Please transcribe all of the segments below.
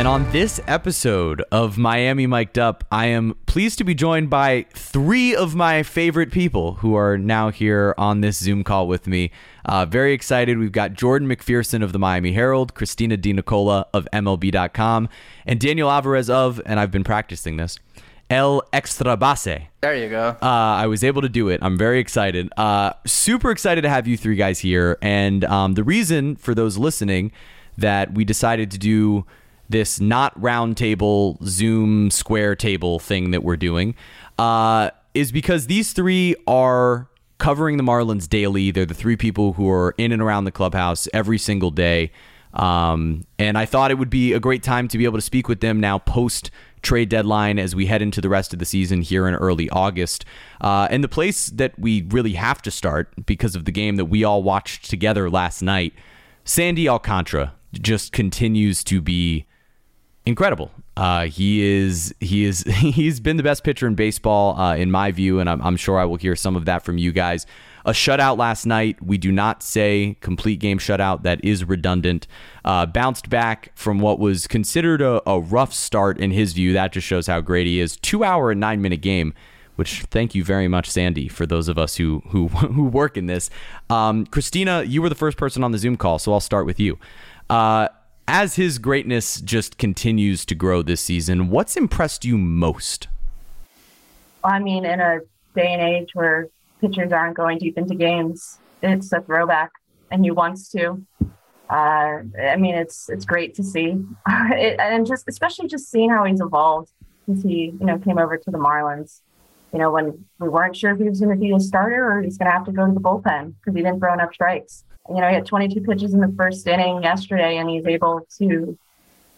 And on this episode of Miami Mic'd Up, I am pleased to be joined by three of my favorite people who are now here on this Zoom call with me. Uh, very excited. We've got Jordan McPherson of the Miami Herald, Christina De Nicola of MLB.com, and Daniel Alvarez of, and I've been practicing this, El Extra Base. There you go. Uh, I was able to do it. I'm very excited. Uh, super excited to have you three guys here. And um, the reason for those listening that we decided to do this not round table Zoom square table thing that we're doing uh, is because these three are covering the Marlins daily. They're the three people who are in and around the clubhouse every single day. Um, and I thought it would be a great time to be able to speak with them now post trade deadline as we head into the rest of the season here in early August. Uh, and the place that we really have to start because of the game that we all watched together last night, Sandy Alcantara just continues to be incredible. Uh, he is he is he's been the best pitcher in baseball uh, in my view, and I'm, I'm, sure I will hear some of that from you guys. A shutout last night. We do not say complete game shutout. That is redundant. Uh, bounced back from what was considered a, a rough start in his view. That just shows how great he is. Two hour and nine minute game which thank you very much, Sandy, for those of us who who who work in this. Um, Christina, you were the first person on the Zoom call, so I'll start with you. Uh, as his greatness just continues to grow this season, what's impressed you most? I mean, in a day and age where pitchers aren't going deep into games, it's a throwback, and he wants to. Uh, I mean, it's it's great to see, it, and just especially just seeing how he's evolved since he you know came over to the Marlins. You know, when we weren't sure if he was going to be a starter or he's going to have to go to the bullpen because he didn't throw enough strikes you know, he had 22 pitches in the first inning yesterday, and he's able to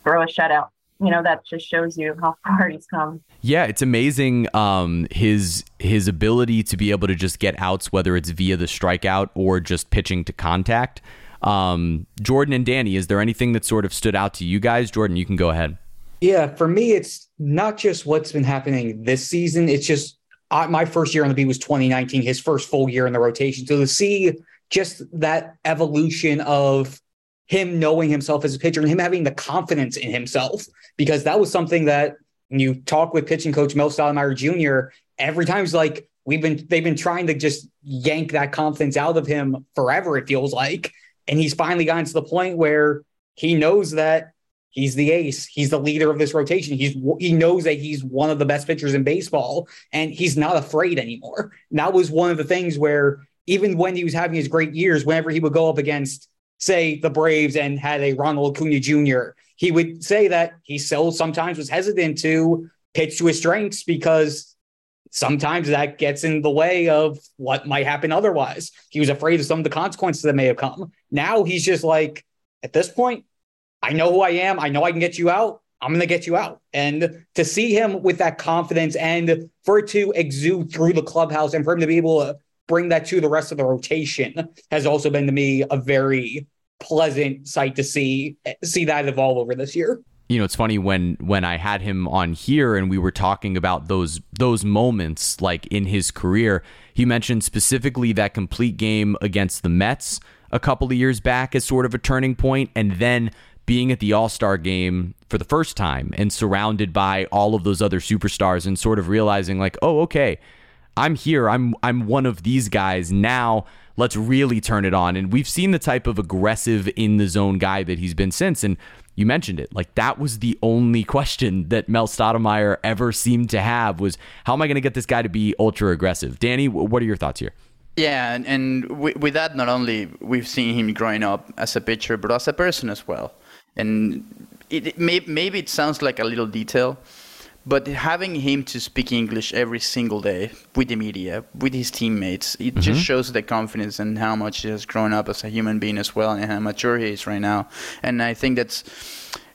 throw a shutout. You know, that just shows you how far he's come. Yeah, it's amazing um, his his ability to be able to just get outs, whether it's via the strikeout or just pitching to contact. Um, Jordan and Danny, is there anything that sort of stood out to you guys? Jordan, you can go ahead. Yeah, for me, it's not just what's been happening this season. It's just uh, my first year on the beat was 2019, his first full year in the rotation. So to see just that evolution of him knowing himself as a pitcher and him having the confidence in himself, because that was something that you talk with pitching coach Mel Stottlemyre Jr., every time he's like, we've been, they've been trying to just yank that confidence out of him forever, it feels like. And he's finally gotten to the point where he knows that he's the ace. He's the leader of this rotation. He's he knows that he's one of the best pitchers in baseball, and he's not afraid anymore. And that was one of the things where even when he was having his great years, whenever he would go up against, say, the Braves and had a Ronald Acuna Jr., he would say that he still sometimes was hesitant to pitch to his strengths because sometimes that gets in the way of what might happen otherwise. He was afraid of some of the consequences that may have come. Now he's just like, at this point, I know who I am. I know I can get you out. I'm going to get you out. And to see him with that confidence and for it to exude through the clubhouse and for him to be able to bring that to the rest of the rotation has also been to me a very pleasant sight to see see that evolve over this year. You know it's funny when when i had him on here and we were talking about those those moments like in his career he mentioned specifically that complete game against the mets a couple of years back as sort of a turning point and then being at the all-star game for the first time and surrounded by all of those other superstars and sort of realizing like oh okay I'm here. I'm I'm one of these guys now. Let's really turn it on. And we've seen the type of aggressive in the zone guy that he's been since. And you mentioned it. Like that was the only question that Mel Stottlemyre ever seemed to have was how am I going to get this guy to be ultra aggressive? Danny, what are your thoughts here? Yeah, and, and with that, not only we've seen him growing up as a pitcher, but as a person as well. And it, it may, maybe it sounds like a little detail, but having him to speak English every single day with the media, with his teammates, it mm-hmm. just shows the confidence and how much he has grown up as a human being as well, and how mature he is right now. And I think that's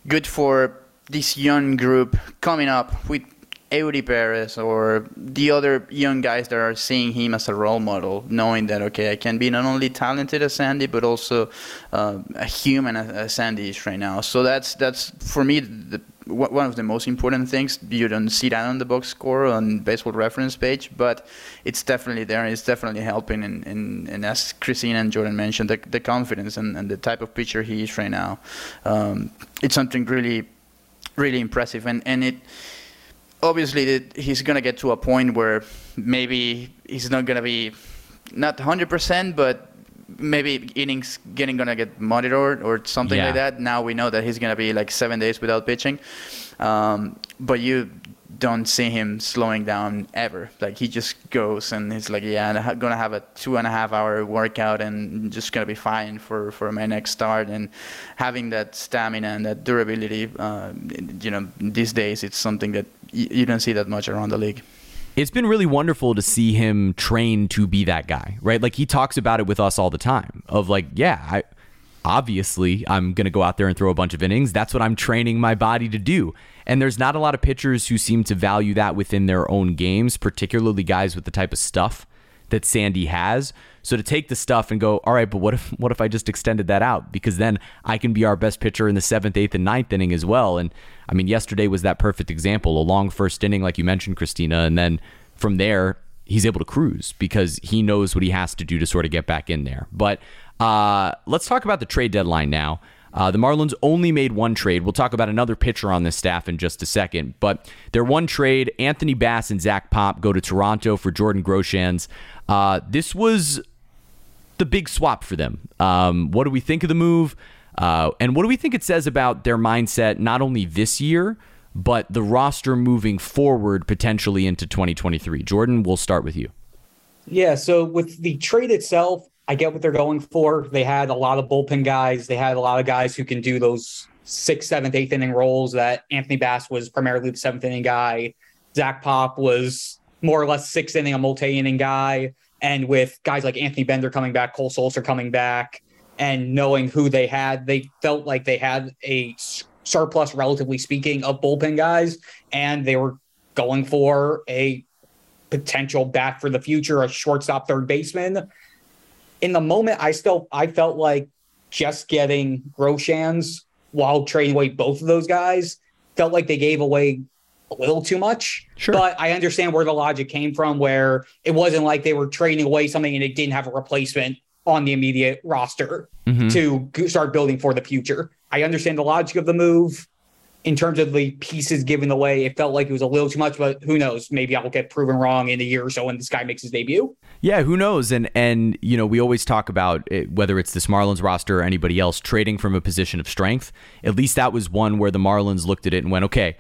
good for this young group coming up with Eury Perez or the other young guys that are seeing him as a role model, knowing that okay, I can be not only talented as Sandy, but also uh, a human as Sandy is right now. So that's that's for me the one of the most important things. You don't see that on the box score on baseball reference page, but it's definitely there. It's definitely helping. And, and, and as Christina and Jordan mentioned, the, the confidence and, and the type of pitcher he is right now, um, it's something really really impressive, and and it obviously he's gonna get to a point where maybe he's not gonna be not 100%, but maybe innings getting gonna get monitored or something Yeah. like that. Now we know that he's gonna be like seven days without pitching, um, but you don't see him slowing down ever. Like he just goes and he's like, yeah, I'm gonna have a two and a half hour workout and just gonna be fine for for my next start. And having that stamina and that durability, uh, you know, these days it's something that y- you don't see that much around the league. It's been really wonderful to see him train to be that guy, right? Like he talks about it with us all the time of like, yeah, I obviously I'm going to go out there and throw a bunch of innings. That's what I'm training my body to do. And there's not a lot of pitchers who seem to value that within their own games, particularly guys with the type of stuff that Sandy has. So to take the stuff and go, all right, but what if what if I just extended that out? Because then I can be our best pitcher in the seventh, eighth, and ninth inning as well. And I mean, yesterday was that perfect example. A long first inning, like you mentioned, Christina, and then from there he's able to cruise because he knows what he has to do to sort of get back in there. But uh, let's talk about the trade deadline now. Uh, the Marlins only made one trade. We'll talk about another pitcher on this staff in just a second. But their one trade, Anthony Bass and Zach Pop go to Toronto for Jordan Groshans. Uh, this was the big swap for them. Um, what do we think of the move? Uh, and what do we think it says about their mindset, not only this year, but the roster moving forward potentially into 2023? Jordan, we'll start with you. Yeah, so with the trade itself, I get what they're going for. They had a lot of bullpen guys. They had a lot of guys who can do those sixth, seventh, eighth inning roles that Anthony Bass was primarily the seventh inning guy. Zach Pop was more or less sixth inning, a multi inning guy. And with guys like Anthony Bender coming back, Cole Sulser coming back, and knowing who they had, they felt like they had a surplus, relatively speaking, of bullpen guys. And they were going for a potential bat for the future, a shortstop, third baseman. In the moment, I still I felt like just getting Groshans while trading away both of those guys felt like they gave away a little too much. Sure. But I understand where the logic came from, where it wasn't like they were trading away something and it didn't have a replacement on the immediate roster Mhm. to start building for the future. I understand the logic of the move. In terms of the pieces given away, it felt like it was a little too much, but who knows? Maybe I'll get proven wrong in a year or so when this guy makes his debut. Yeah, who knows? And and you know, we always talk about it, whether it's this Marlins roster or anybody else trading from a position of strength. At least that was one where the Marlins looked at it and went, okay,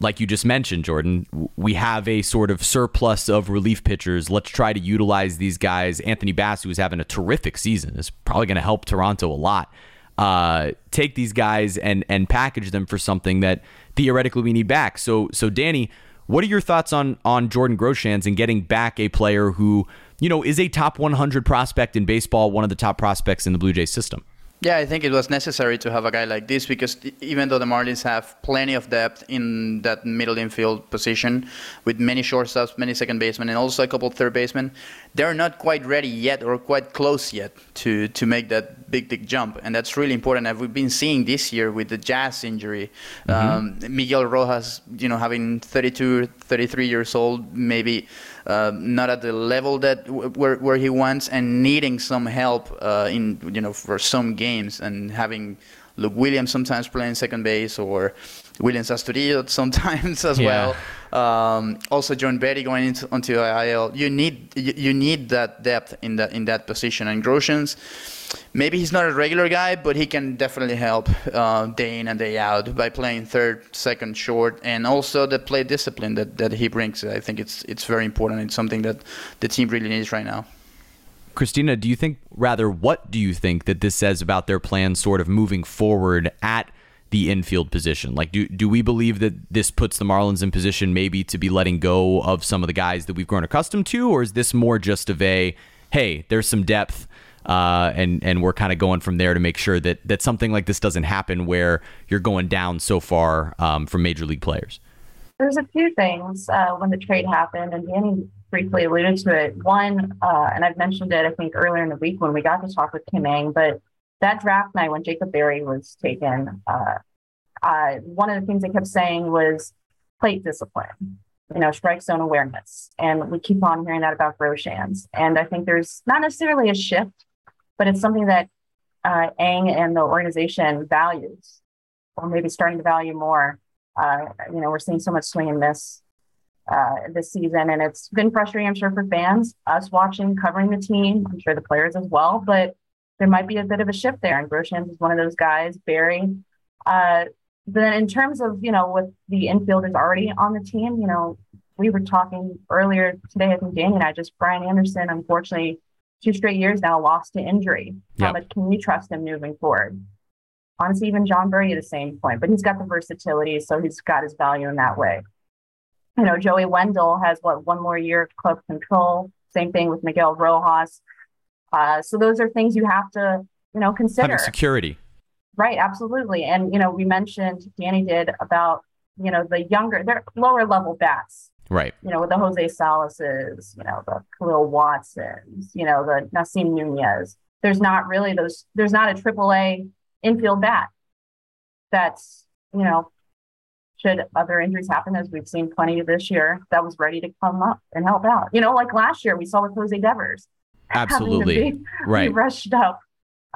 like you just mentioned, Jordan, we have a sort of surplus of relief pitchers. Let's try to utilize these guys. Anthony Bass, who's having a terrific season, is probably going to help Toronto a lot. Uh, take these guys and and package them for something that theoretically we need back. So so Danny, what are your thoughts on on Jordan Groshans and getting back a player who you know is a top 100 prospect in baseball, one of the top prospects in the Blue Jays system? Yeah, I think it was necessary to have a guy like this because even though the Marlins have plenty of depth in that middle infield position with many shortstops, many second basemen, and also a couple third basemen, they're not quite ready yet or quite close yet to, to make that big, big jump. And that's really important. And we've been seeing this year with the Jazz injury. Um, Miguel Rojas, you know, having 32, 33 years old, maybe uh, not at the level that w- where, where he wants and needing some help uh, in you know for some games and having Luke Williams sometimes playing second base or Willians Astudillo sometimes as Yeah. well. Um, also Jon Berti going into onto IL. You need you, you need that depth in that in that position. And Groshans, maybe he's not a regular guy, but he can definitely help uh, day in and day out by playing third, second, short, and also the plate discipline that, that he brings. I think it's it's very important. It's something that the team really needs right now. Christina, do you think, rather, what do you think that this says about their plans sort of moving forward at the infield position? Like, do, do we believe that this puts the Marlins in position maybe to be letting go of some of the guys that we've grown accustomed to? Or is this more just of a, hey, there's some depth, uh, and, and we're kind of going from there to make sure that, that something like this doesn't happen where you're going down so far um, from major league players? There's a few things uh, when the trade happened, and Danny briefly alluded to it. One, uh, and I've mentioned it, I think, earlier in the week when we got to talk with Kim Ng, but that draft night when Jacob Berry was taken, uh, uh, one of the things they kept saying was plate discipline, you know, strike zone awareness. And we keep on hearing that about Groshans. And I think there's not necessarily a shift, but it's something that uh, Ng and the organization values, or maybe starting to value more. Uh, you know, we're seeing so much swing and miss uh, this season, and it's been frustrating, I'm sure, for fans, us watching, covering the team. I'm sure the players as well, but there might be a bit of a shift there. And Groshans is one of those guys. Barry. Uh, then in terms of you know with the infielders already on the team, you know we were talking earlier today. I think Danny and I just Brian Anderson, unfortunately, two straight years now lost to injury. How Yep. much can you trust him moving forward? Honestly, even Jon Berti at the same point, but he's got the versatility, so he's got his value in that way. You know, Joey Wendle has what one more year of club control. Same thing with Miguel Rojas. Uh, so those are things you have to, you know, consider. Having security. Right, absolutely. And you know, we mentioned Danny did about you know the younger, they're lower level bats. Right. You know, with the Jose Salases, you know, the Kahlil Watsons, you know, the Nasim Nunez. There's not really those. There's not a triple A infield bat. That's you know, should other injuries happen, as we've seen plenty this year, that was ready to come up and help out. You know, like last year we saw with Jose Devers. Absolutely. be- Right. be rushed up.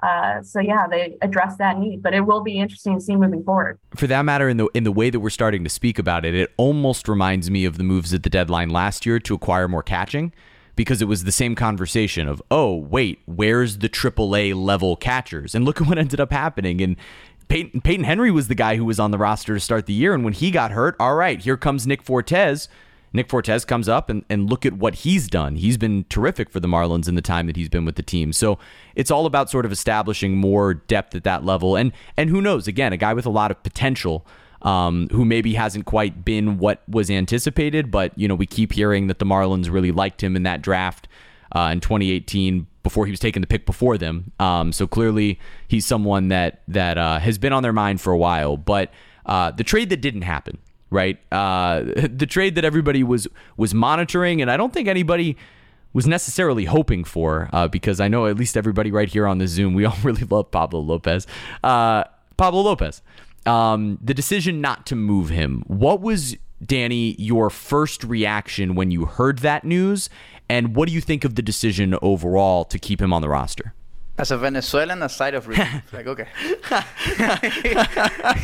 Uh, so yeah, they address that need, but it will be interesting to see moving forward. for that matter in the in the way that we're starting to speak about it it almost reminds me of the moves at the deadline last year to acquire more catching because it was the same conversation of oh wait where's the AAA level catchers and look at what ended up happening and Peyton, Payton Henry was the guy who was on the roster to start the year and when he got hurt all right here comes Nick Fortes Nick Fortes comes up and, and look at what he's done. He's been terrific for the Marlins in the time that he's been with the team. So it's all about sort of establishing more depth at that level. And and who knows, again, a guy with a lot of potential, um, who maybe hasn't quite been what was anticipated, but you know, we keep hearing that the Marlins really liked him in that draft uh, in 2018 before he was taking the pick before them. Um, so clearly he's someone that that uh, has been on their mind for a while. But uh, the trade that didn't happen, right? Uh, the trade that everybody was was monitoring, and I don't think anybody was necessarily hoping for, uh, because I know at least everybody right here on the Zoom, we all really love Pablo Lopez. Uh, Pablo Lopez. Um, the decision not to move him. What was Danny your first reaction when you heard that news, and what do you think of the decision overall to keep him on the roster? As a Venezuelan, aside of relief, like okay,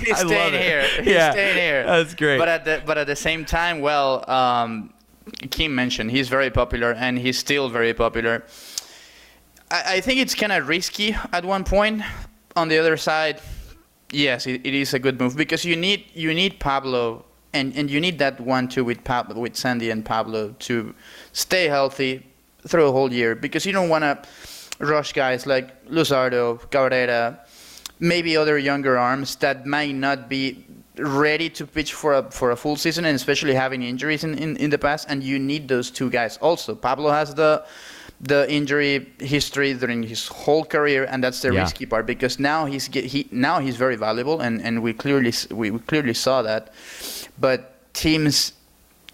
he's staying here. He's Yeah, staying here. that's great. But at the but at the same time, well, um, Kim mentioned he's very popular, and he's still very popular. I, I think it's kind of risky at one point. On the other side, yes, it, it is a good move because you need you need Pablo and, and you need that one too with Pablo with Sandy and Pablo to stay healthy through a whole year because you don't want to rush guys like Luzardo, Cabrera, maybe other younger arms that might not be ready to pitch for a for a full season and especially having injuries in, in, in the past and you need those two guys also. Pablo has the the injury history during his whole career, and that's the Yeah. risky part because now he's he now he's very valuable, and, and we clearly we we clearly saw that. But teams,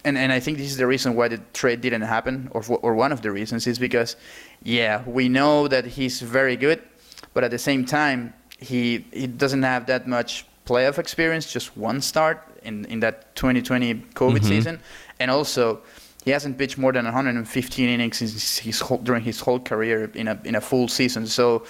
and, and I think this is the reason why the trade didn't happen, or or one of the reasons is because, yeah, we know that he's very good, but at the same time he he doesn't have that much playoff experience, just one start in in that 2020 COVID mm-hmm. season, and also he hasn't pitched more than 115 innings since his whole, during his whole career in a in a full season. So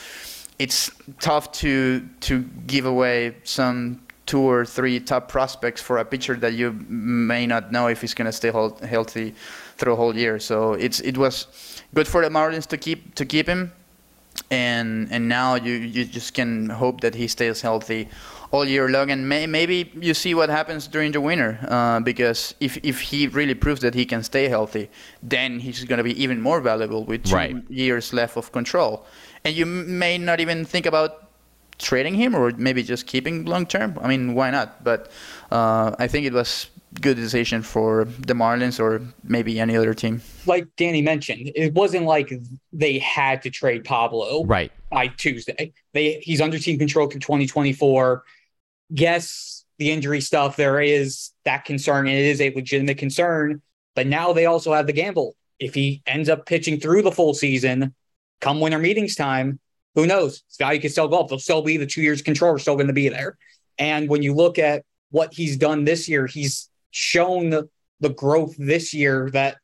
it's tough to to give away some two or three top prospects for a pitcher that you may not know if he's going to stay healthy through a whole year. So it's it was good for the Marlins to keep to keep him, and and now you you just can hope that he stays healthy all year long, and may, maybe you see what happens during the winter. Uh, because if if he really proves that he can stay healthy, then he's going to be even more valuable with two Right. years left of control, and you may not even think about trading him or maybe just keeping long term. I mean, why not? But uh, I think it was good decision for the Marlins or maybe any other team. Like Danny mentioned, it wasn't like they had to trade Pablo Right. by Tuesday. They he's under team control through 2024. Yes, the injury stuff there is that concern, and it is a legitimate concern. But now they also have the gamble. If he ends up pitching through the full season, come winter meetings time, who knows? His value could still go up. There'll still be the two years control are still going to be there. And when you look at what he's done this year, he's shown the, the growth this year that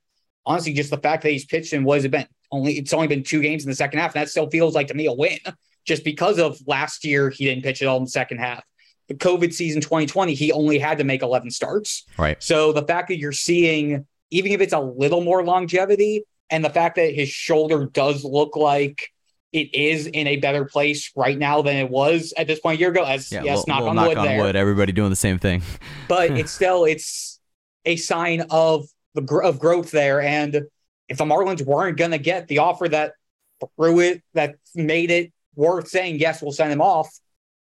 honestly, just the fact that he's pitched in what has it been? Only it's only been two games in the second half, and that still feels like to me a win. Just because of last year, he didn't pitch at all in the second half. the COVID season 2020, he only had to make 11 starts. Right. So the fact that you're seeing, even if it's a little more longevity, and the fact that his shoulder does look like it is in a better place right now than it was at this point a year ago. As Yeah, yes, knock on knock wood on there, wood. Everybody doing the same thing. but it's still it's a sign of the gr- of growth there. And if the Marlins weren't going to get the offer that threw it, that made it worth saying yes, we'll send him off,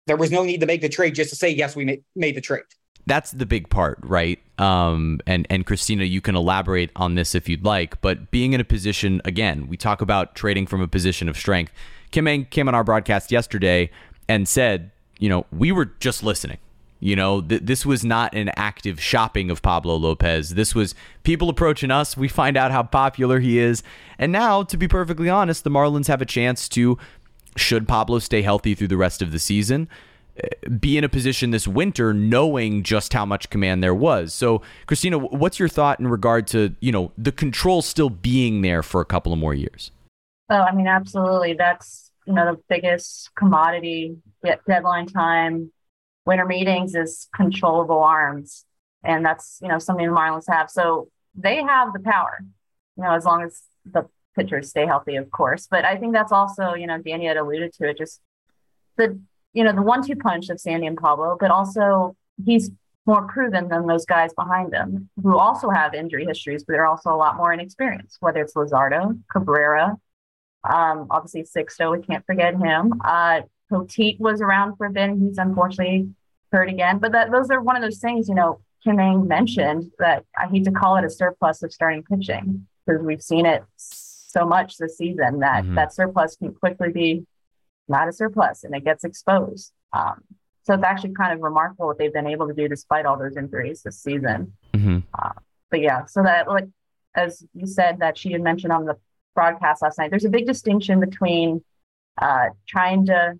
there was no need to make the trade just to say yes, we ma- made the trade. That's the big part, right? Um, and and Christina, you can elaborate on this if you'd like. But being in a position again, we talk about trading from a position of strength. Kim came on our broadcast yesterday and said, you know, we were just listening. You know, th- this was not an active shopping of Pablo Lopez. This was people approaching us. We find out how popular he is. And now, to be perfectly honest, the Marlins have a chance to, should Pablo stay healthy through the rest of the season, be in a position this winter knowing just how much command there was. So, Christina, what's your thought in regard to, you know, the control still being there for a couple of more years? Oh, I mean, absolutely. That's, you know, the biggest commodity de- deadline time, winter meetings is controllable arms. And that's, you know, something the Marlins have. So they have the power, you know, as long as the pitchers stay healthy, of course. But I think that's also, you know, Danny had alluded to it, just the, you know, the one two punch of Sandy and Pablo, but also he's more proven than those guys behind him who also have injury histories, but they're also a lot more inexperienced, whether it's Luzardo, Cabrera, um, obviously Sixto, we can't forget him. Uh, Poteet was around for a bit. He's unfortunately hurt again. But that those are one of those things, you know, Kim Ng mentioned that I hate to call it a surplus of starting pitching because we've seen it so much this season that Mhm. that surplus can quickly be not a surplus and it gets exposed. Um, so it's actually kind of remarkable what they've been able to do despite all those injuries this season Mm-hmm. but yeah, so that like as you said that she had mentioned on the broadcast last night, there's a big distinction between uh, trying to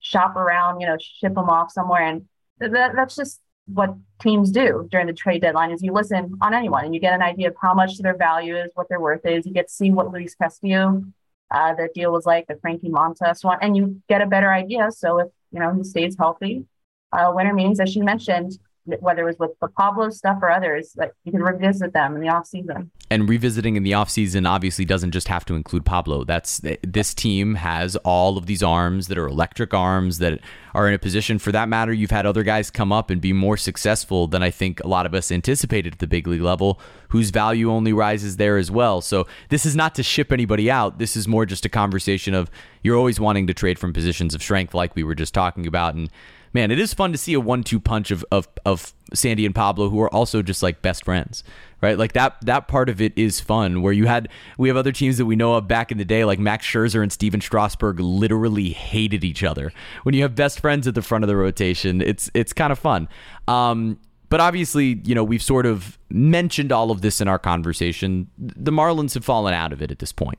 shop around, you know, ship them off somewhere, and that that's just what teams do during the trade deadline. Is you listen on anyone and you get an idea of how much their value is, what their worth is. You get to see what Luis Castillo, uh, the deal was like, the Frankie Montas one, and you get a better idea. So if you know he stays healthy, uh, winter meetings, as she mentioned, whether it was with the Pablo stuff or others, like you can revisit them in the off season. And revisiting in the off season obviously doesn't just have to include Pablo. That's this team has all of these arms that are electric arms that are in a position for that matter. You've had other guys come up and be more successful than I think a lot of us anticipated at the big league level, whose value only rises there as well. So this is not to ship anybody out. This is more just a conversation of you're always wanting to trade from positions of strength like we were just talking about and man, it is fun to see a one-two punch of, of of Sandy and Pablo, who are also just like best friends, right? Like that that part of it is fun. Where you had we have other teams that we know of back in the day, like Max Scherzer and Stephen Strasburg, literally hated each other. When you have best friends at the front of the rotation, it's it's kind of fun. Um, but obviously, you know, we've sort of mentioned all of this in our conversation. The Marlins have fallen out of it at this point.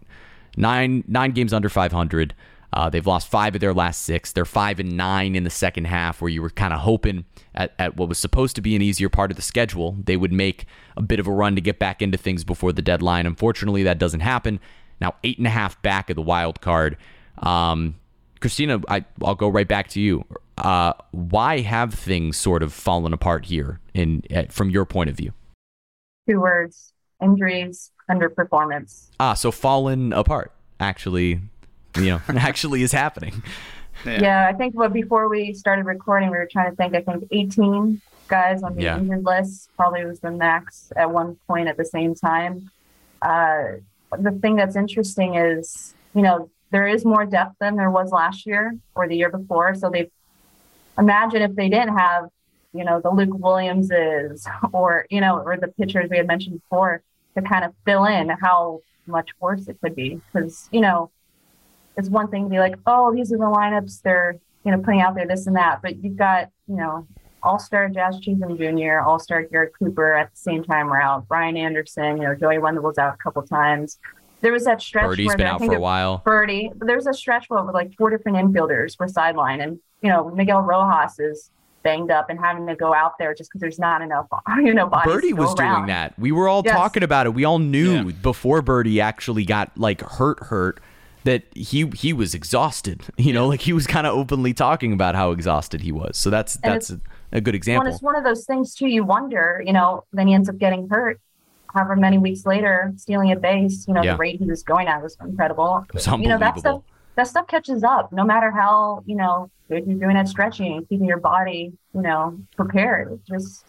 Nine nine games under 500. Uh, they've lost five of their last six. They're five and nine in the second half, where you were kind of hoping at, at what was supposed to be an easier part of the schedule, they would make a bit of a run to get back into things before the deadline. Unfortunately, that doesn't happen. Now, eight and a half back of the wild card. Um, Christina, I, I'll go right back to you. Uh, why have things sort of fallen apart here, in uh, from your point of view? Two words: injuries, underperformance. Ah, so fallen apart. Actually, you know, actually is happening. Yeah. Yeah. I think well, before we started recording, we were trying to think. I think 18 guys on the Yeah. injured list probably was the max at one point at the same time. Uh, the thing that's interesting is, you know, there is more depth than there was last year or the year before. So they imagine if they didn't have, you know, the Luke Williamses or you know, or the pitchers we had mentioned before to kind of fill in how much worse it could be because you know it's one thing to be like, oh, these are the lineups they're you know putting out there, this and that, but you've got you know All Star Jazz Chisholm Jr., All Star Garrett Cooper at the same time were out. Brian Anderson, you know Joey Wendle was out a couple times. There was that stretch Berti's where been out for a while. Berti, but there's a stretch where like four different infielders were sidelined, and you know Miguel Rojas is banged up and having to go out there just because there's not enough you know bodies Berti to go was doing that. We were all Yes. talking about it. We all knew Yeah. before Berti actually got like hurt, hurt that he he was exhausted. You know, like he was kind of openly talking about how exhausted he was. So that's And that's a, a good Well, example. it's one of those things too. You wonder, you know, then he ends up getting hurt. However many weeks later, stealing a base, you know, Yeah. the rate he was going at was incredible. Was You know, that stuff that stuff catches up. No matter how you know good you're doing at stretching keeping your body, you know, prepared. Just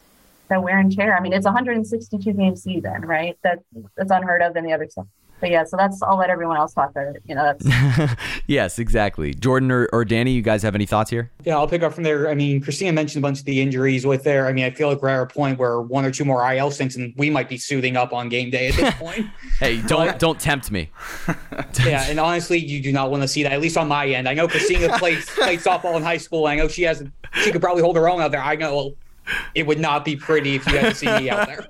that wear and tear. I mean, it's 162 game season, right? That that's unheard of in the other stuff. But yeah, so that's I'll let everyone else talk about it. You know, that's yes, exactly. Jordan or, or Danny, you guys have any thoughts here? Yeah, I'll pick up from there. I mean, Christina mentioned a bunch of the injuries with there. I mean, I feel like we're at a point where one or two more IL stinks and we might be suiting up on game day at this point. Hey, don't don't tempt me. yeah, and honestly, you do not want to see that, at least on my end. I know Christina played, played softball in high school. I know she has she could probably hold her own out there. I know it would not be pretty if you had to see me out there.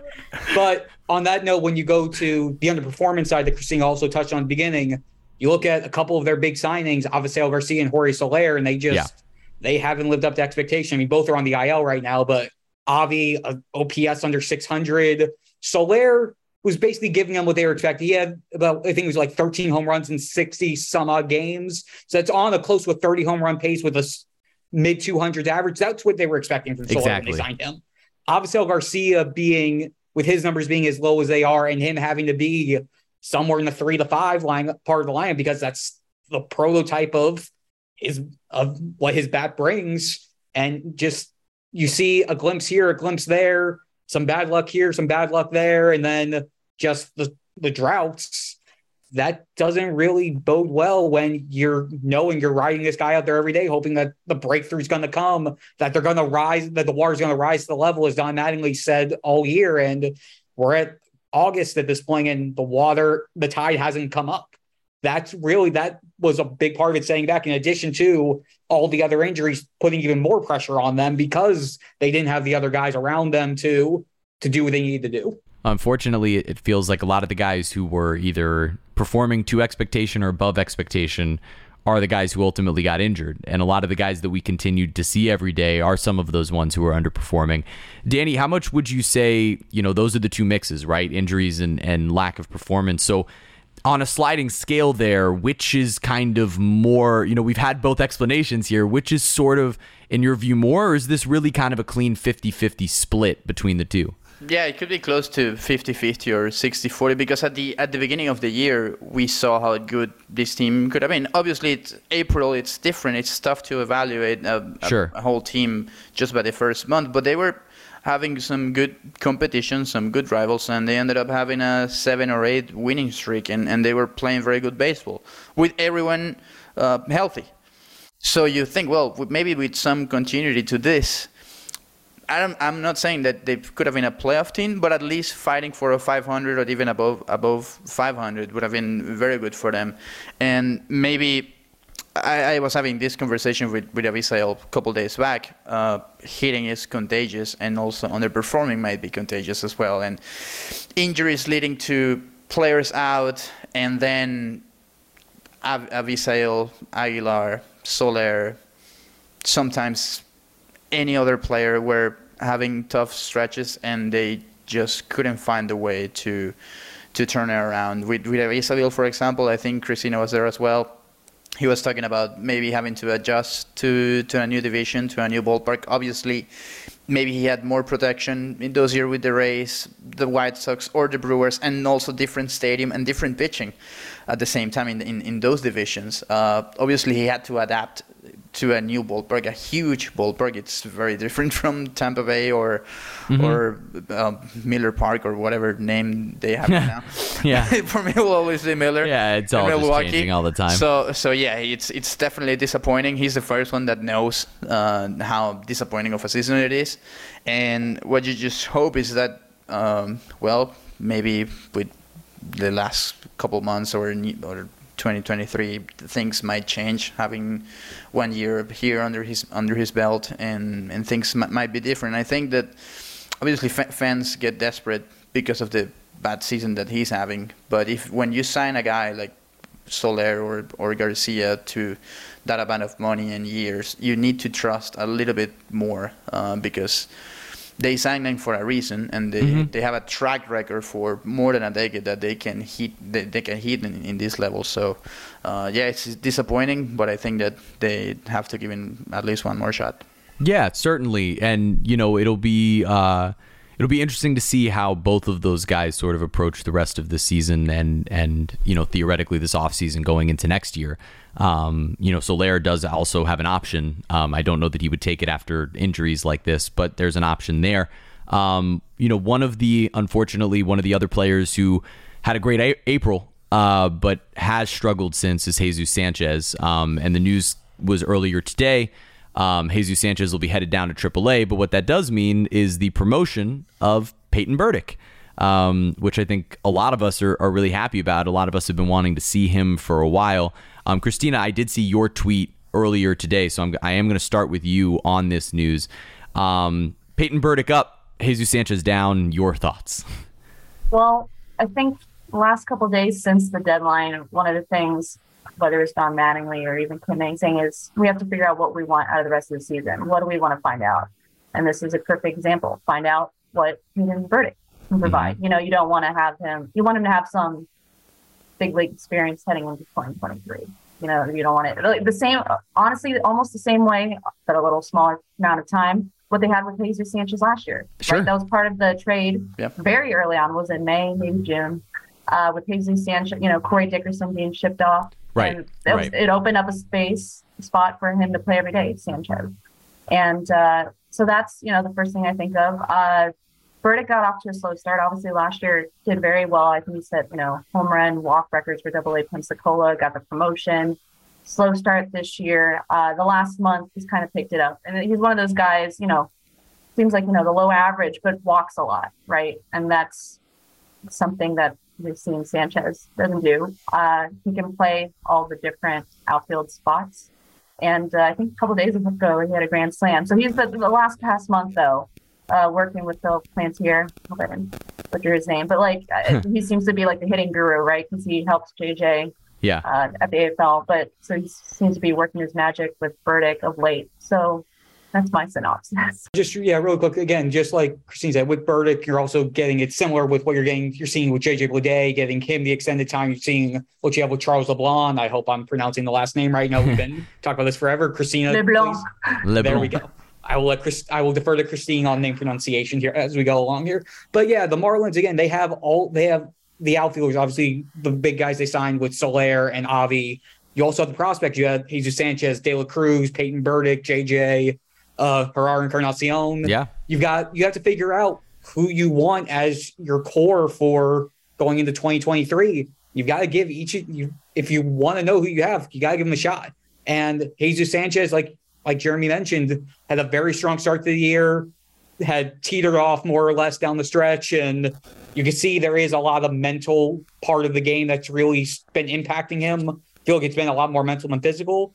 But on that note, when you go to the underperformance side that Christina also touched on at the beginning, you look at a couple of their big signings, Avisail Garcia and Jorge Soler, and they just Yeah. they haven't lived up to expectation. I mean, both are on the IL right now, but Avi, uh, OPS under 600. Soler was basically giving them what they were expecting. He had about, I think it was like 13 home runs in 60 some odd games. So that's on a close to a 30 home run pace with a mid 200s average. That's what they were expecting from Soler Exactly. when they signed him. Avisail Garcia being, with his numbers being as low as they are, and him having to be somewhere in the three to five line part of the line because that's the prototype of his of what his bat brings. And just you see a glimpse here, a glimpse there, some bad luck here, some bad luck there, and then just the the droughts. That doesn't really bode well when you're knowing you're riding this guy out there every day, hoping that the breakthrough's going to come, that they're going to rise, that the water's going to rise to the level, as Don Mattingly said all year. And we're at August at this point, and the water, the tide hasn't come up. That's really that was a big part of it. Saying back, in addition to all the other injuries, putting even more pressure on them because they didn't have the other guys around them to to do what they need to do. Unfortunately, it feels like a lot of the guys who were either performing to expectation or above expectation are the guys who ultimately got injured. And a lot of the guys that we continued to see every day are some of those ones who are underperforming. Danny, how much would you say, you know, those are the two mixes, right? Injuries and, and lack of performance. So on a sliding scale there, which is kind of more, you know, we've had both explanations here, which is sort of, in your view, more, or is this really kind of a clean 50 50 split between the two? Yeah, it could be close to 50-50 or 60-40 because at the at the beginning of the year we saw how good this team could have been. Obviously, it's April, it's different. It's tough to evaluate a, a- Sure. a whole team just by the first month, but they were having some good competition, some good rivals, and they ended up having a seven or eight winning streak, and, and they were playing very good baseball with everyone uh, healthy. So you think, well, maybe with some continuity to this, I don't, I'm not saying that they could have been a playoff team, but at least fighting for a 500 or even above above 500 would have been very good for them. And maybe I, I was having this conversation with with Avisail a couple days back. Uh, hitting is contagious, and also underperforming might be contagious as well. And injuries leading to players out, and then Av- Avisail, Aguilar, Soler, sometimes any other player were having tough stretches and they just couldn't find a way to to turn it around. With with Isabel, for example, I think Christina was there as well. He was talking about maybe having to adjust to, to a new division, to a new ballpark. Obviously, maybe he had more protection in those years with the Rays, the White Sox, or the Brewers, and also different stadium and different pitching at the same time in, in, in those divisions. Uh, obviously, he had to adapt to a new ballpark, a huge ballpark. It's very different from Tampa Bay or or um, Miller Park or whatever name they have now. Yeah. For me, it will always be Miller. Yeah, it's all Milwaukee. changing all the time. So so yeah, it's it's definitely disappointing. He's the first one that knows uh, how disappointing of a season it is, and what you just hope is that um, well maybe with the last couple months or ne- or 2023 things might change having one year here under his under his belt and and things m- might be different. I think that obviously fa- fans get desperate because of the bad season that he's having but if when you sign a guy like Soler or or Garcia to that amount of money and years you need to trust a little bit more uh, because they signed him for a reason, and they, Mm-hmm. they have a track record for more than a decade that they can hit they, they can hit in, in this level. So, uh, yeah, it's disappointing, but I think that they have to give him at least one more shot. Yeah, certainly, and you know it'll be uh, it'll be interesting to see how both of those guys sort of approach the rest of the season and and you know theoretically this offseason going into next year. Um, you know, Soler does also have an option. Um, I don't know that he would take it after injuries like this, but there's an option there. Um, you know, one of the unfortunately one of the other players who had a great a- April, uh, but has struggled since is Jesus Sanchez. Um, and the news was earlier today. Um, Jesus Sanchez will be headed down to AAA, but what that does mean is the promotion of Peyton Burdick, um, which I think a lot of us are, are really happy about. A lot of us have been wanting to see him for a while. Um, Christina, I did see your tweet earlier today, so I'm, I am going to start with you on this news. Um, Peyton Burdick up, Jesus Sanchez down. Your thoughts? Well, I think last couple days since the deadline, one of the things, whether it's Don Mattingly or even Kim Ng saying is we have to figure out what we want out of the rest of the season. What do we want to find out? And this is a perfect example. Find out what Peyton Burdick can provide. You know, you don't want to have him, you want him to have some big league experience heading into 2023. You know, you don't want it the same, honestly, almost the same way, but a little smaller amount of time. What they had with Jesus Sanchez last year, Sure. right? That was part of the trade Yep. very early on. Was in May, maybe June, uh, with Jesus Sanchez. You know, Corey Dickerson being shipped off. Right, And it, was, it opened up a space a spot for him to play every day, Sanchez. And uh, so that's you know the first thing I think of. Uh, Burdick got off to a slow start. Obviously, last year did very well. I think he set you know home run walk records for Double A Pensacola. Got the promotion. Slow start this year. Uh, the last month he's kind of picked it up, and he's one of those guys. You know, seems like you know the low average, but walks a lot, right? And that's something that we've seen Sanchez doesn't do. Uh, he can play all the different outfield spots. And uh, I think a couple days ago he had a grand slam. So he's the, the last past month though, uh, working with Phil Plantier. I didn't butcher his name, but like uh, he seems to be like the hitting guru, right? Because he helps JJ Yeah. uh, at the AFL, but so he seems to be working his magic with Burdick of late. So that's my synopsis. Just yeah, real quick again, just like Christine said, with Burdick, you're also getting it similar with what you're getting. You're seeing with JJ Bleday, getting him the extended time. You're seeing what you have with Charles LeBlanc. I hope I'm pronouncing the last name right. Now we've been talking about this forever. Christina, LeBlanc. please. There we go. I will let Chris. I will defer to Christine on name pronunciation here as we go along here. But yeah, the Marlins again. They have all. They have the outfielders. Obviously, the big guys they signed with Soler and Avi. You also have the prospects. You had Jesus Sanchez, De La Cruz, Peyton Burdick, JJ, uh, Jerar Encarnacion. Yeah. You've got. You have to figure out who you want as your core for going into 2023. You've got to give each of you. If you want to know who you have, you got to give them a shot. And Jesus Sanchez, like like Jeremy mentioned, had a very strong start to the year, had teetered off more or less down the stretch. And you can see there is a lot of mental part of the game that's really been impacting him. I feel like it's been a lot more mental than physical.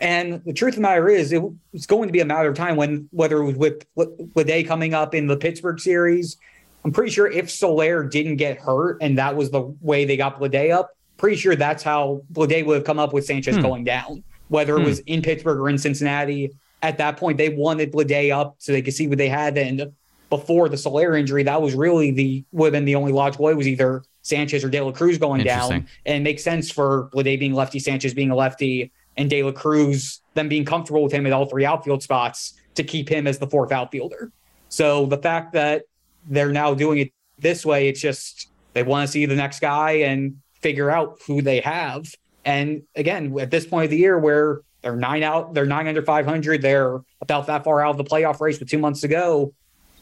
And the truth of the matter is, it, it's going to be a matter of time when, whether it was with Bleday coming up in the Pittsburgh series, I'm pretty sure if Soler didn't get hurt and that was the way they got Bleday up, pretty sure that's how Bleday would have come up with Sanchez Hmm. going down, whether it was in Pittsburgh or in Cincinnati. At that point, they wanted Bleday up so they could see what they had. And before the Soler injury, that was really the would have been the only logical way was either Sanchez or De La Cruz going down. And it makes sense for Bleday being lefty, Sanchez being a lefty, and De La Cruz them being comfortable with him at all three outfield spots to keep him as the fourth outfielder. So the fact that they're now doing it this way, it's just they want to see the next guy and figure out who they have. And again, at this point of the year where they're nine out, they're nine under 500, they're about that far out of the playoff race with two months to go.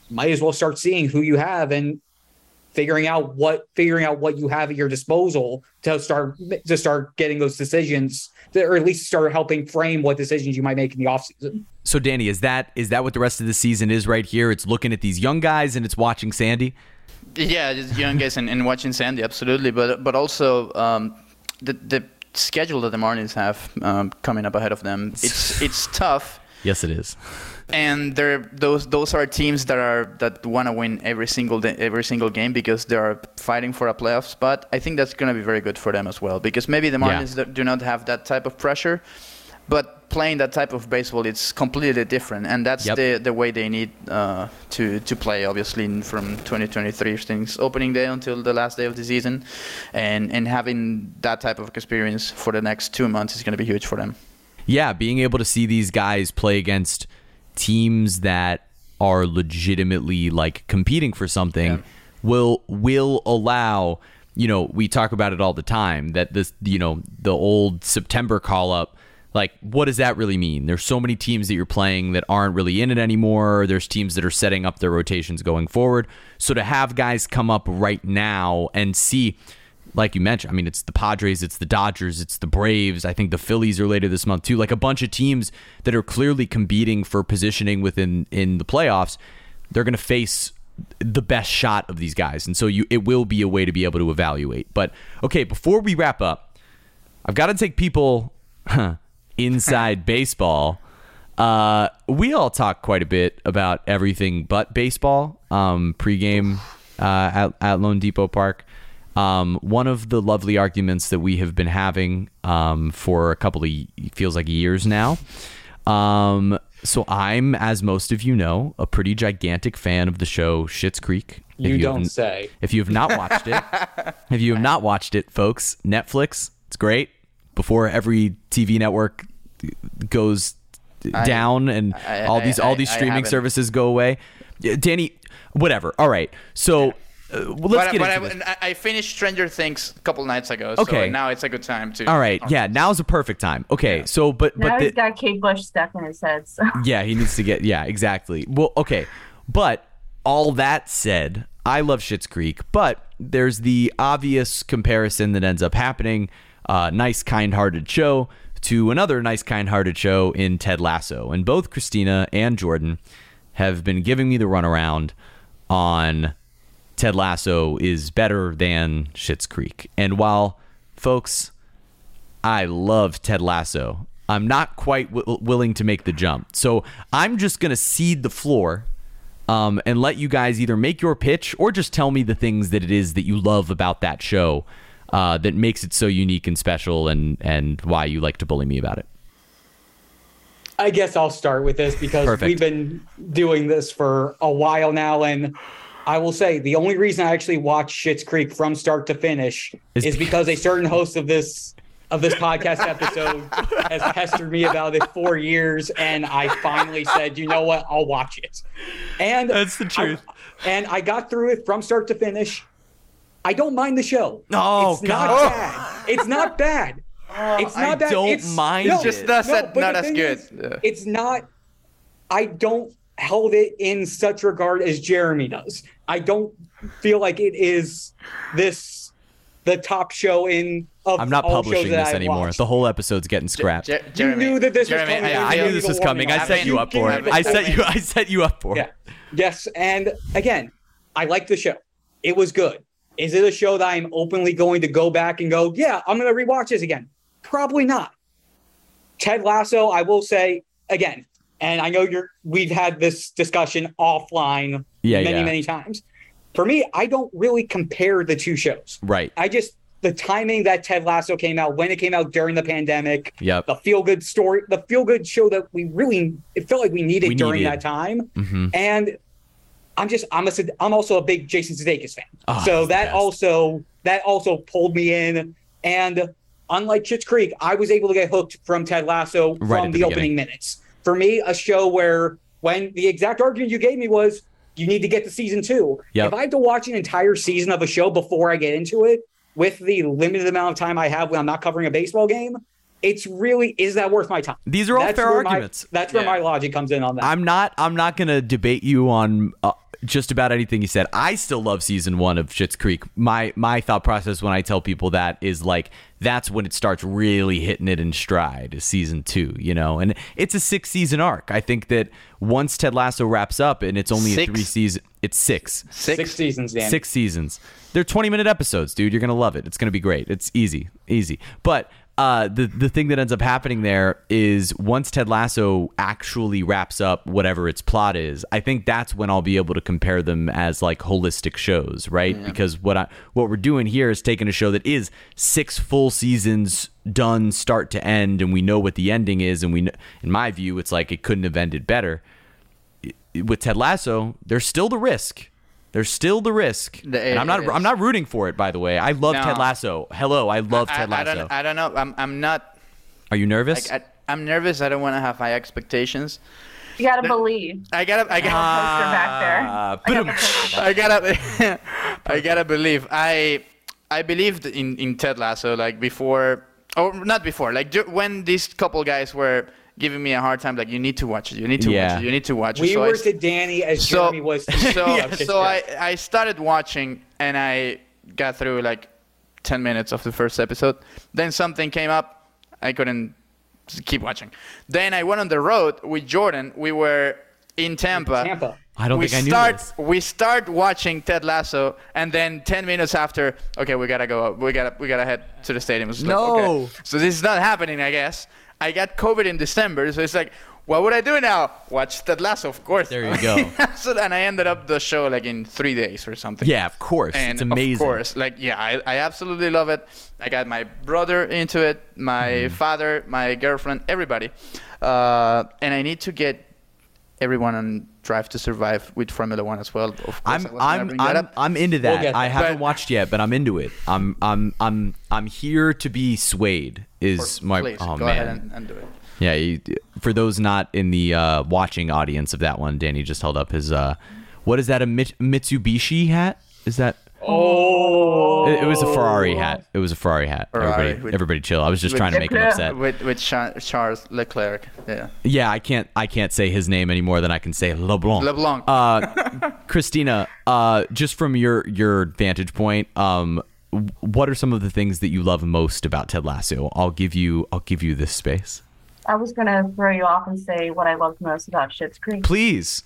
Might as well start seeing who you have and figuring out what figuring out what you have at your disposal to start to start getting those decisions, or at least start helping frame what decisions you might make in the offseason. So Danny, is that is that what the rest of the season is right here? It's looking at these young guys and it's watching Sandy. Yeah, just young guys and, and watching Sandy, absolutely. But but also um, the the schedule that the Marlins have um, coming up ahead of them. It's it's tough, Yes, it is. And they're those those are teams that are that want to win every single day, every single game because they are fighting for a playoff spot. I think that's going to be very good for them as well because maybe the Yeah. Marlins do- do not have that type of pressure. but playing that type of baseball, it's completely different, and that's Yep. the the way they need uh, to to play. Obviously, in- from 2023 things opening day until the last day of the season, and and having that type of experience for the next two months is going to be huge for them. yeah, being able to see these guys play against teams that are legitimately like competing for something Yeah. will will allow you know we talk about it all the time that this you know the old September call up like what does that really mean? There's so many teams that you're playing that aren't really in it anymore. There's teams that are setting up their rotations going forward. So to have guys come up right now and see like you mentioned, I mean, it's the Padres, it's the Dodgers, it's the Braves. I think the Phillies are later this month too. Like a bunch of teams that are clearly competing for positioning within in the playoffs. They're going to face the best shot of these guys, and so you it will be a way to be able to evaluate. But okay, before we wrap up, I've got to take people huh, inside baseball. Uh, we all talk quite a bit about everything but baseball um, pregame uh, at, at loanDepot Park. Um, one of the lovely arguments that we have been having um, for a couple of feels like years now. Um, so I'm, as most of you know, a pretty gigantic fan of the show Schitt's Creek. If You don't haven't- say. if you have not watched it, if you have not watched it, folks, Netflix, it's great. Before every TV network goes down and I- all I- these all these streaming services go away. Danny, whatever. All right. So uh, well, let's but get but into this. I, I finished Stranger Things a couple nights ago, Okay. so now it's a good time to. All right. Yeah, now's a perfect time. Okay. So but Now but he's the, got Kate Bush stuck in his head. So Yeah, he needs to get. Yeah, exactly. Well, okay, but all that said, I love Schitt's Creek, but there's the obvious comparison that ends up happening. Uh, nice, kind-hearted show to another nice, kind-hearted show in Ted Lasso, and both Christina and Jordan have been giving me the runaround on Ted Lasso is better than Schitt's Creek, and while folks. I love Ted Lasso. I'm not quite w- willing to make the jump. So I'm just going to cede the floor um, and let you guys either make your pitch or just tell me the things that it is that you love about that show uh, that makes it so unique and special and, and why you like to bully me about it. I guess I'll start with this because Perfect. we've been doing this for a while now, and I will say the only reason I actually watch Schitt's Creek from start to finish Is is, because a certain host of this of this podcast episode has pestered me about it for years, and I finally said, you know what, I'll watch it. And That's the truth. I, and I got through it from start to finish. I don't mind the show. Oh, it's God. not bad. Oh. It's not bad. Oh, it's I not bad. don't It's, mind no, it. Just not, no, that, but not as good. is, Yeah. it's not i don't hold it in such regard as jeremy does i don't feel like it is this the top show in of I'm not publishing this anymore. watched. The whole episode's getting scrapped. Jer- Jeremy, knew that this was coming. yeah, I you knew this was coming. I set you up for it. I set you. I set you up for yeah it. yes and again i like the show it was good is it a show that i'm openly going to go back and go yeah i'm going to rewatch this again probably not ted lasso i will say again and i know you're we've had this discussion offline Yeah, many yeah. many times for me i don't really compare the two shows Right. i just the timing that ted lasso came out when it came out during the pandemic Yep. the feel good story the feel good show that we really it felt like we needed We during needed. that time hmm and I'm just I'm a I'm also a big Jason Sudeikis fan. Oh, so that also that also pulled me in. And unlike Schitt's Creek, I was able to get hooked from Ted Lasso Right from the the, opening minutes. For me, a show where when the exact argument you gave me was you need to get to season two. Yep. If I have to watch an entire season of a show before I get into it, with the limited amount of time I have when I'm not covering a baseball game, it's really is that worth my time? These are all That's fair where my- arguments. that's where Yeah. my logic comes in on that. I'm not. I'm not going to debate you on uh, just about anything you said. I still love season one of Schitt's Creek. My my thought process when I tell people that is like that's when it starts really hitting it in stride. Is season two, you know, and it's a six season arc. I think that once Ted Lasso wraps up and it's only a three season, it's six. Six. Six seasons, Dan. Six seasons. They're 20 minute episodes, dude. You're going to love it. It's going to be great. It's easy, easy. But uh, the the thing that ends up happening there is once Ted Lasso actually wraps up whatever its plot is, I think that's when I'll be able to compare them as like holistic shows, right? Because what I what we're doing here is taking a show that is six full seasons done start to end, and we know what the ending is, and we, in my view, it's like it couldn't have ended better. With Ted Lasso, there's still the risk. There's still the risk, The- and I'm not. I'm not rooting for it. By the way, I love No. Ted Lasso. Hello, I love I, Ted I Lasso. don't. I don't know. I'm. I'm not. Are you nervous? Like, I, I'm nervous. I don't want to have high expectations. You gotta believe. I gotta. I gotta. Poster back there. Ah, I got the ba-dum. poster. I gotta, I gotta believe. I, I believed in in Ted Lasso like before, or not before, like when these couple guys were giving me a hard time, like you need to watch it, you need to Yeah. watch it, you need to watch it. We so I were s- to Danny as so, Jeremy was. To so, Yeah. so I, I started watching and I got through like 10 minutes of the first episode. Then something came up. I couldn't keep watching. Then I went on the road with Jordan. We were in Tampa. Tampa. I don't we think I knew start, this. We start watching Ted Lasso, and then 10 minutes after, okay, we gotta go. We gotta we gotta head to the stadium. It's like, No. okay. So this is not happening, I guess. I got COVID in December, so it's like, what would I do now? Watch Ted Lasso, of course. There you go. so and I ended up the show like in three days or something. Yeah, of course. And it's amazing. of course, like yeah, I, I absolutely love it. I got my brother into it, my Mm-hmm. father, my girlfriend, everybody, uh, and I need to get everyone on Drive to Survive with Formula One as well. Of course, I'm I'm I'm, that I'm. I'm into that. get I there. haven't But- watched yet, but I'm into it. I'm I'm I'm I'm here to be swayed. Is my Please oh go man. ahead and, and do it. Yeah, you, for those not in the uh, watching audience of that one, Danny just held up his uh, what is that a Mitsubishi hat? Is that Oh. it, it was a Ferrari hat. It was a Ferrari hat. Ferrari everybody with- everybody chill. I was just trying to make him upset. With with Charles Leclerc, yeah. Yeah, I can't I can't say his name any more than I can say LeBlanc. LeBlanc. Uh, Christina, uh, just from your your vantage point, um, what are some of the things that you love most about Ted Lasso? I'll give you I'll give you this space. I was gonna throw you off and say what I loved most about Schitt's Creek. Please,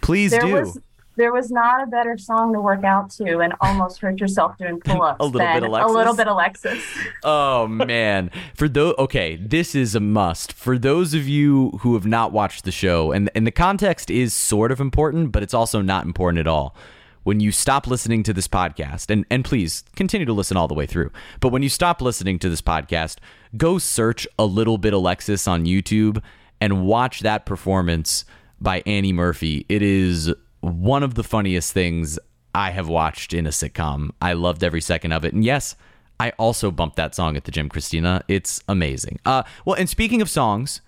please there do. was there was not a better song to work out to and almost hurt yourself doing pull-ups A little than bit Alexis? a little bit Alexis. Oh man, for those okay, this is a must. For those of you who have not watched the show, and and the context is sort of important, but it's also not important at all. When you stop listening to this podcast, and and please continue to listen all the way through, but when you stop listening to this podcast, go search a little bit Alexis on YouTube and watch that performance by Annie Murphy. It is one of the funniest things I have watched in a sitcom. I loved every second of it. And yes, I also bumped that song at the gym, Christina. It's amazing. Uh, well, and speaking of songs,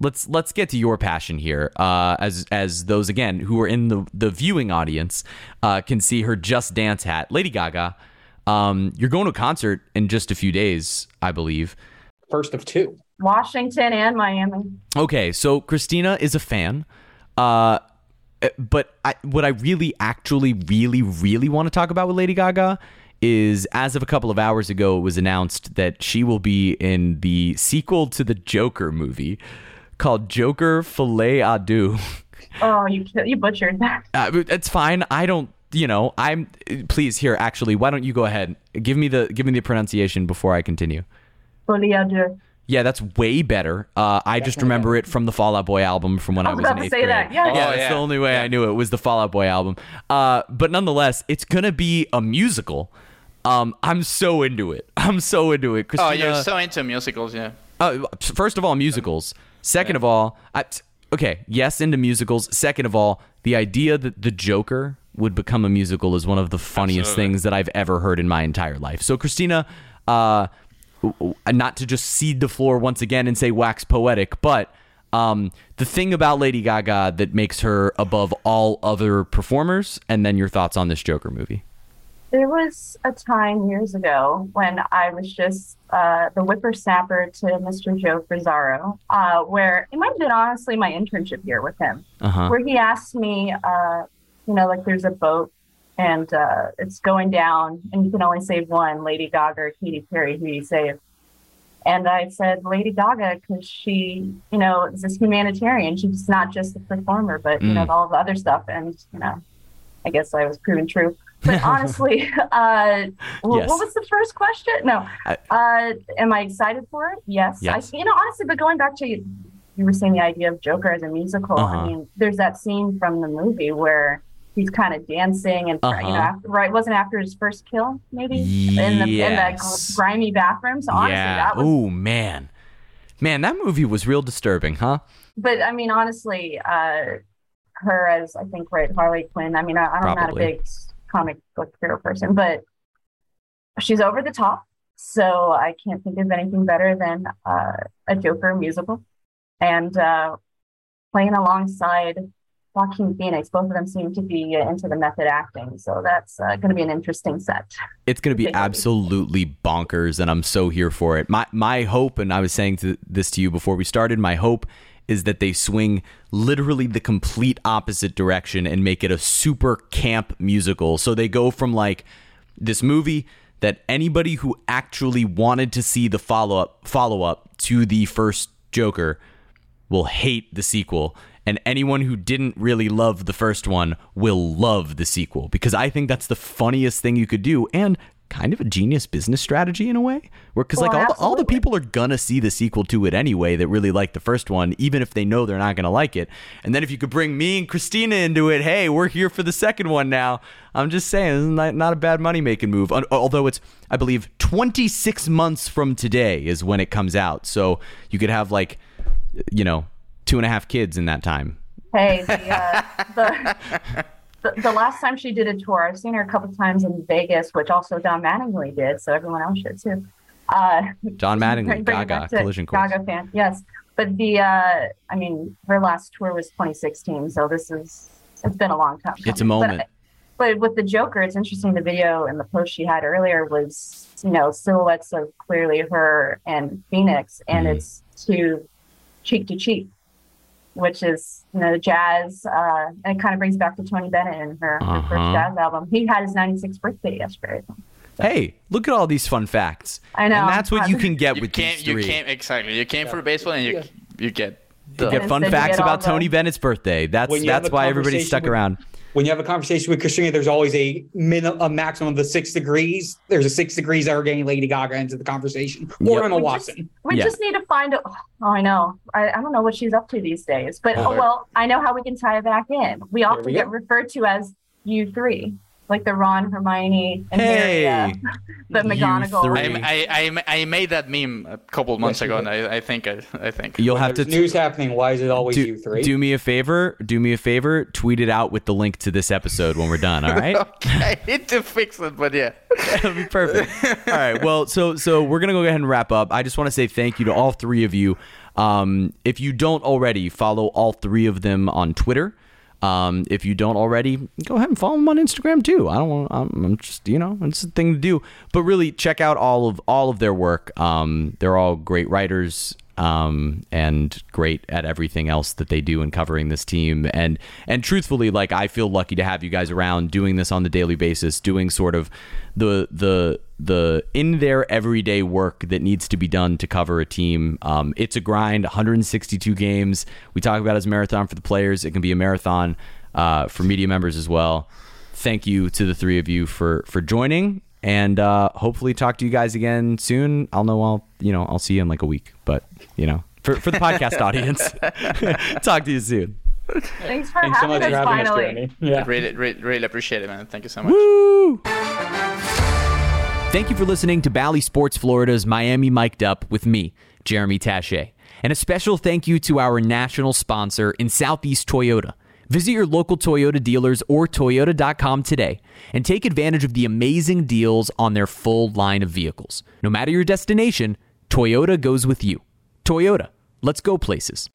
let's let's get to your passion here. Uh, as as those again who are in the the viewing audience uh, can see her Just Dance hat, Lady Gaga. Um, you're going to a concert in just a few days, I believe. First of two. Washington and Miami. Okay, so Christina is a fan. Uh, but I, what I really, actually, really, really want to talk about with Lady Gaga is as of a couple of hours ago, it was announced that she will be in the sequel to the Joker movie called Joker Filet à Deux. Oh, you you butchered that. Uh, it's fine. I don't. You know, I'm. Please, here. Actually, why don't you go ahead? Give me the give me the pronunciation before I continue. À deux. Yeah, that's way better. Uh, I just remember it from the Fall Out Boy album from when I was, I was, was in about to say grade. that, yeah. yeah, Oh, that's yeah. the only way I knew it was the Fall Out Boy album. Uh, but nonetheless, it's gonna be a musical. Um, I'm so into it. I'm so into it. Oh, you're so into musicals, yeah. uh, first of all, musicals. Second of all, I, okay, yes, into musicals. Second of all, the idea that the Joker would become a musical is one of the funniest Absolutely. things that I've ever heard in my entire life. So, Christina, uh, w- w- not to just cede the floor once again and say wax poetic, but um, the thing about Lady Gaga that makes her above all other performers, and then your thoughts on this Joker movie. There was a time years ago when I was just uh, the whippersnapper to Mr. Joe Frisaro, uh, where it might have been honestly my internship year with him, Uh huh. where he asked me, uh, you know, like there's a boat and uh, it's going down and you can only save one, Lady Gaga or Katy Perry, who you save. And I said Lady Gaga because she, you know, is this humanitarian. She's not just a performer, but you know, Mm. all the other stuff. And you know, I guess I was proven true. But honestly, uh, Yes. what was the first question? No. Uh, am I excited for it? Yes. Yes. I, you know, honestly, but going back to you, you were saying the idea of Joker as a musical. Uh-huh. I mean, there's that scene from the movie where he's kind of dancing and you Uh-huh. know, after, right? Wasn't after his first kill, maybe in the in that grimy bathroom. So honestly, yeah. that was. Oh man, man, that movie was real disturbing, huh? But I mean, honestly, uh, her as I think right Harley Quinn. I mean, I, I'm not a big comic book hero person, but she's over the top. So I can't think of anything better than uh, a Joker musical, and uh, playing alongside Joaquin Phoenix. Both of them seem to be uh, into the method acting, so that's uh, going to be an interesting set. It's going to be absolutely bonkers, and I'm so here for it. My my hope, and I was saying to, this to you before we started, my hope is that they swing literally the complete opposite direction and make it a super camp musical. So they go from like this movie that anybody who actually wanted to see the follow up follow up to the first Joker will hate the sequel and anyone who didn't really love the first one will love the sequel because I think that's the funniest thing you could do and kind of a genius business strategy in a way where because like all the, all the people are gonna see the sequel to it anyway that really like the first one even if they know they're not gonna like it. And then if you could bring me and christina into it hey we're here for the second one now. I'm just saying this is not, not a bad money making move although it's i believe 26 months from today is when it comes out. So you could have like you know two and a half kids in that time Hey, the, uh, the, the the last time she did a tour, I've seen her a couple times in Vegas, which also Don Mattingly did, so everyone else should too. Uh, john mattingly bring- bring it gaga collision course Gaga fan, yes. But the, uh, I mean, her last tour was 2016, so this is it's been a long time. It's a coming. But- moment. But, with the Joker, it's interesting. The video and the post she had earlier was, you know, silhouettes of clearly her and Phoenix, and Mhm. it's to cheek to cheek, which is you know jazz, uh, and it kind of brings back to Tony Bennett and her, her Uh-huh. first jazz album. He had his 96th birthday yesterday. hey look at all these fun facts I know. and that's what you can get You with can't. these You three can't exactly. You came for baseball, and you Yeah. you get. You get fun Then you facts get about the- Tony Bennett's birthday. That's When you have that's why everybody conversation stuck with- around. When you have a conversation with Christina, there's always a min a maximum of the six degrees. There's a six degrees that are getting Lady Gaga into the conversation, or Yep. Emma We just- Watson. We Yeah. just need to find a. Oh, I know. I, I don't know what she's up to these days, but oh, well, I know how we can tie it back in. We often we get go. referred to as you three, like the Ron, Hermione, and Hey, Harry, uh, the you McGonagall. three. I, I, I, I made that meme a couple months Yes, ago, and I, I think I, I think. you'll When have to there's news happening. Why is it always do, you three? do me a favor. Do me a favor. Tweet it out with the link to this episode when we're done. All right. okay, I need to fix it, but yeah. That'll be perfect. All right. Well, so so we're gonna go ahead and wrap up. I just want to say thank you to all three of you. Um, if you don't already, follow all three of them on Twitter. Um, if you don't already, go ahead and follow them on Instagram too. I don't. I'm, I'm just you know it's a thing to do. But really, check out all of all of their work. Um, they're all great writers. Um, and great at everything else that they do in covering this team. And and truthfully, like I feel lucky to have you guys around doing this on the daily basis, doing sort of the the the in their everyday work that needs to be done to cover a team. Um, it's a grind. 162 games. We talk about as a marathon for the players. It can be a marathon uh, for media members as well. Thank you to the three of you for for joining, and uh, hopefully talk to you guys again soon. I'll know I'll you know I'll see you in like a week, but you know for for the podcast audience, talk to you soon. Thanks for Thanks so having much for us having us, finally. Jeremy. Yeah. Really, really, really appreciate it, man. Thank you so much. Woo! Thank you for listening to Bally Sports Florida's Miami Mic'd Up with me, Jeremy Taché. And a special thank you to our national sponsor in Southeast Toyota. Visit your local Toyota dealers or Toyota.com today and take advantage of the amazing deals on their full line of vehicles. No matter your destination, Toyota goes with you. Toyota, let's go places.